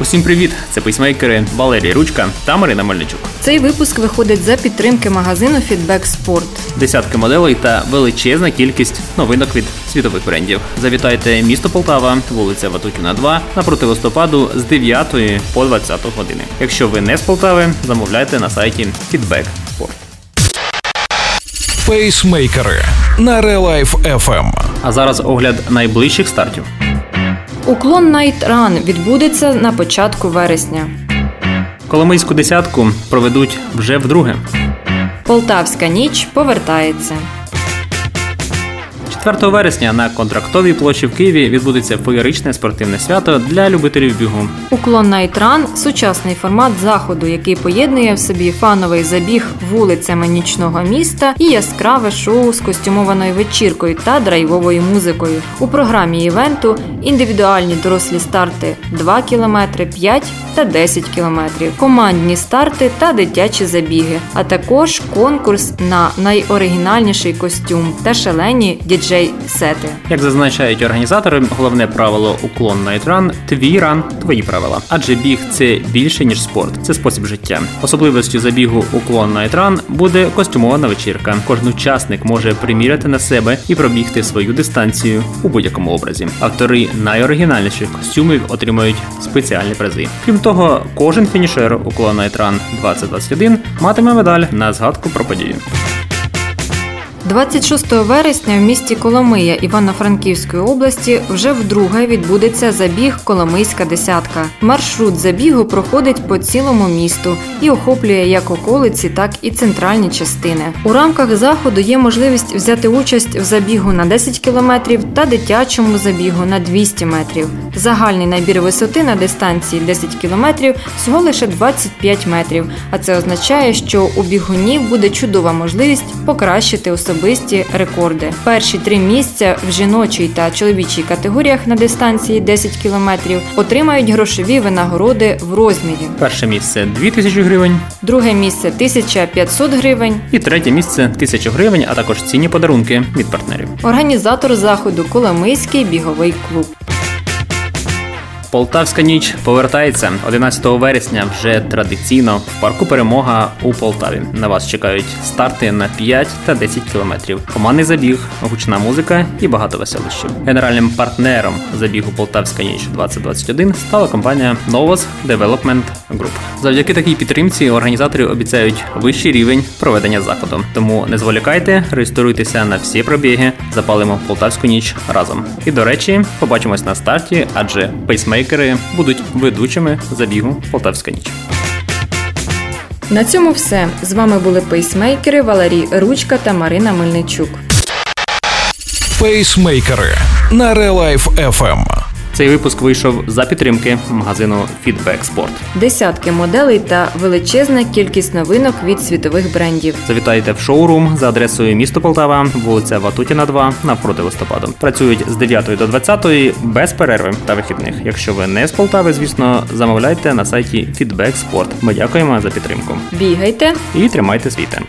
Усім привіт! Це пейсмейкери Валерій Ручка та Марина Мельничук. Цей випуск виходить за підтримки магазину Feedback Sport. Десятки моделей та величезна кількість новинок від світових брендів. Завітайте місто Полтава, вулиця Ватутіна 2, напроти листопаду з 9 по 20 години. Якщо ви не з Полтави, замовляйте на сайті Feedback Sport. Пейсмейкери на Real Life FM. А зараз огляд найближчих стартів. Уклон Night Run відбудеться на початку вересня. Коломийську десятку проведуть вже вдруге. Полтавська ніч повертається. 4 вересня на контрактовій площі в Києві відбудеться феєричне спортивне свято для любителів бігу. Уклон Run – сучасний формат заходу, який поєднує в собі фановий забіг вулицями нічного міста і яскраве шоу з костюмованою вечіркою та драйвовою музикою. У програмі івенту індивідуальні дорослі старти 2 км, 5 та 10 км, командні старти та дитячі забіги, а також конкурс на найоригінальніший костюм та шалені діджей-сети. Як зазначають організатори, головне правило уклон Night Run – твій ран, твої правила. Адже біг це більше ніж спорт, це спосіб життя. Особливістю забігу уклон Night Run буде костюмована вечірка. Кожен учасник може приміряти на себе і пробігти свою дистанцію у будь-якому образі. Автори найоригінальніших костюмів отримують спеціальні призи. Крім того, кожен фінішер уклон Night Run 2021 матиме медаль на згадку про подію. 26 вересня в місті Коломия Івано-Франківської області вже вдруге відбудеться забіг Коломийська десятка. Маршрут забігу проходить по цілому місту і охоплює як околиці, так і центральні частини. У рамках заходу є можливість взяти участь в забігу на 10 кілометрів та дитячому забігу на 200 метрів. Загальний набір висоти на дистанції 10 кілометрів всього лише 25 метрів. А це означає, що у бігунів буде чудова можливість покращити особисті рекорди. Перші три місця в жіночій та чоловічій категоріях на дистанції 10 кілометрів отримають грошові винагороди в розмірі. Перше місце 2000 гривень, Друге місце 1500 гривень. і третє місце 1000 гривень, а також цінні подарунки від партнерів. Організатор заходу Коломийський біговий клуб. Полтавська ніч повертається 11 вересня. Вже традиційно в парку Перемога у Полтаві. На вас чекають старти на 5 та 10 кілометрів. Командний забіг, гучна музика і багато веселищів. Генеральним партнером забігу Полтавська ніч 2021 стала компанія Novos Development Group. Завдяки такій підтримці організатори обіцяють вищий рівень проведення заходу. Тому не зволікайте, реєструйтеся на всі пробіги, запалимо Полтавську ніч разом. І до речі, побачимось на старті, адже пейсмейкери будуть ведучими забігу Полтавська ніч. На цьому все. З вами були пейсмейкери Валерій Ручка та Марина Мельничук. Пейсмейкери на Relife Life FM. Цей випуск вийшов за підтримки магазину Feedback Sport. Десятки моделей та величезна кількість новинок від світових брендів. Завітайте в шоурум за адресою місто Полтава, вулиця Ватутіна, 2, навпроти листопаду. Працюють з 9 до 20 без перерви та вихідних. Якщо ви не з Полтави, звісно, замовляйте на сайті Feedback Sport. Ми дякуємо за підтримку Бігайте, і тримайте свій темп.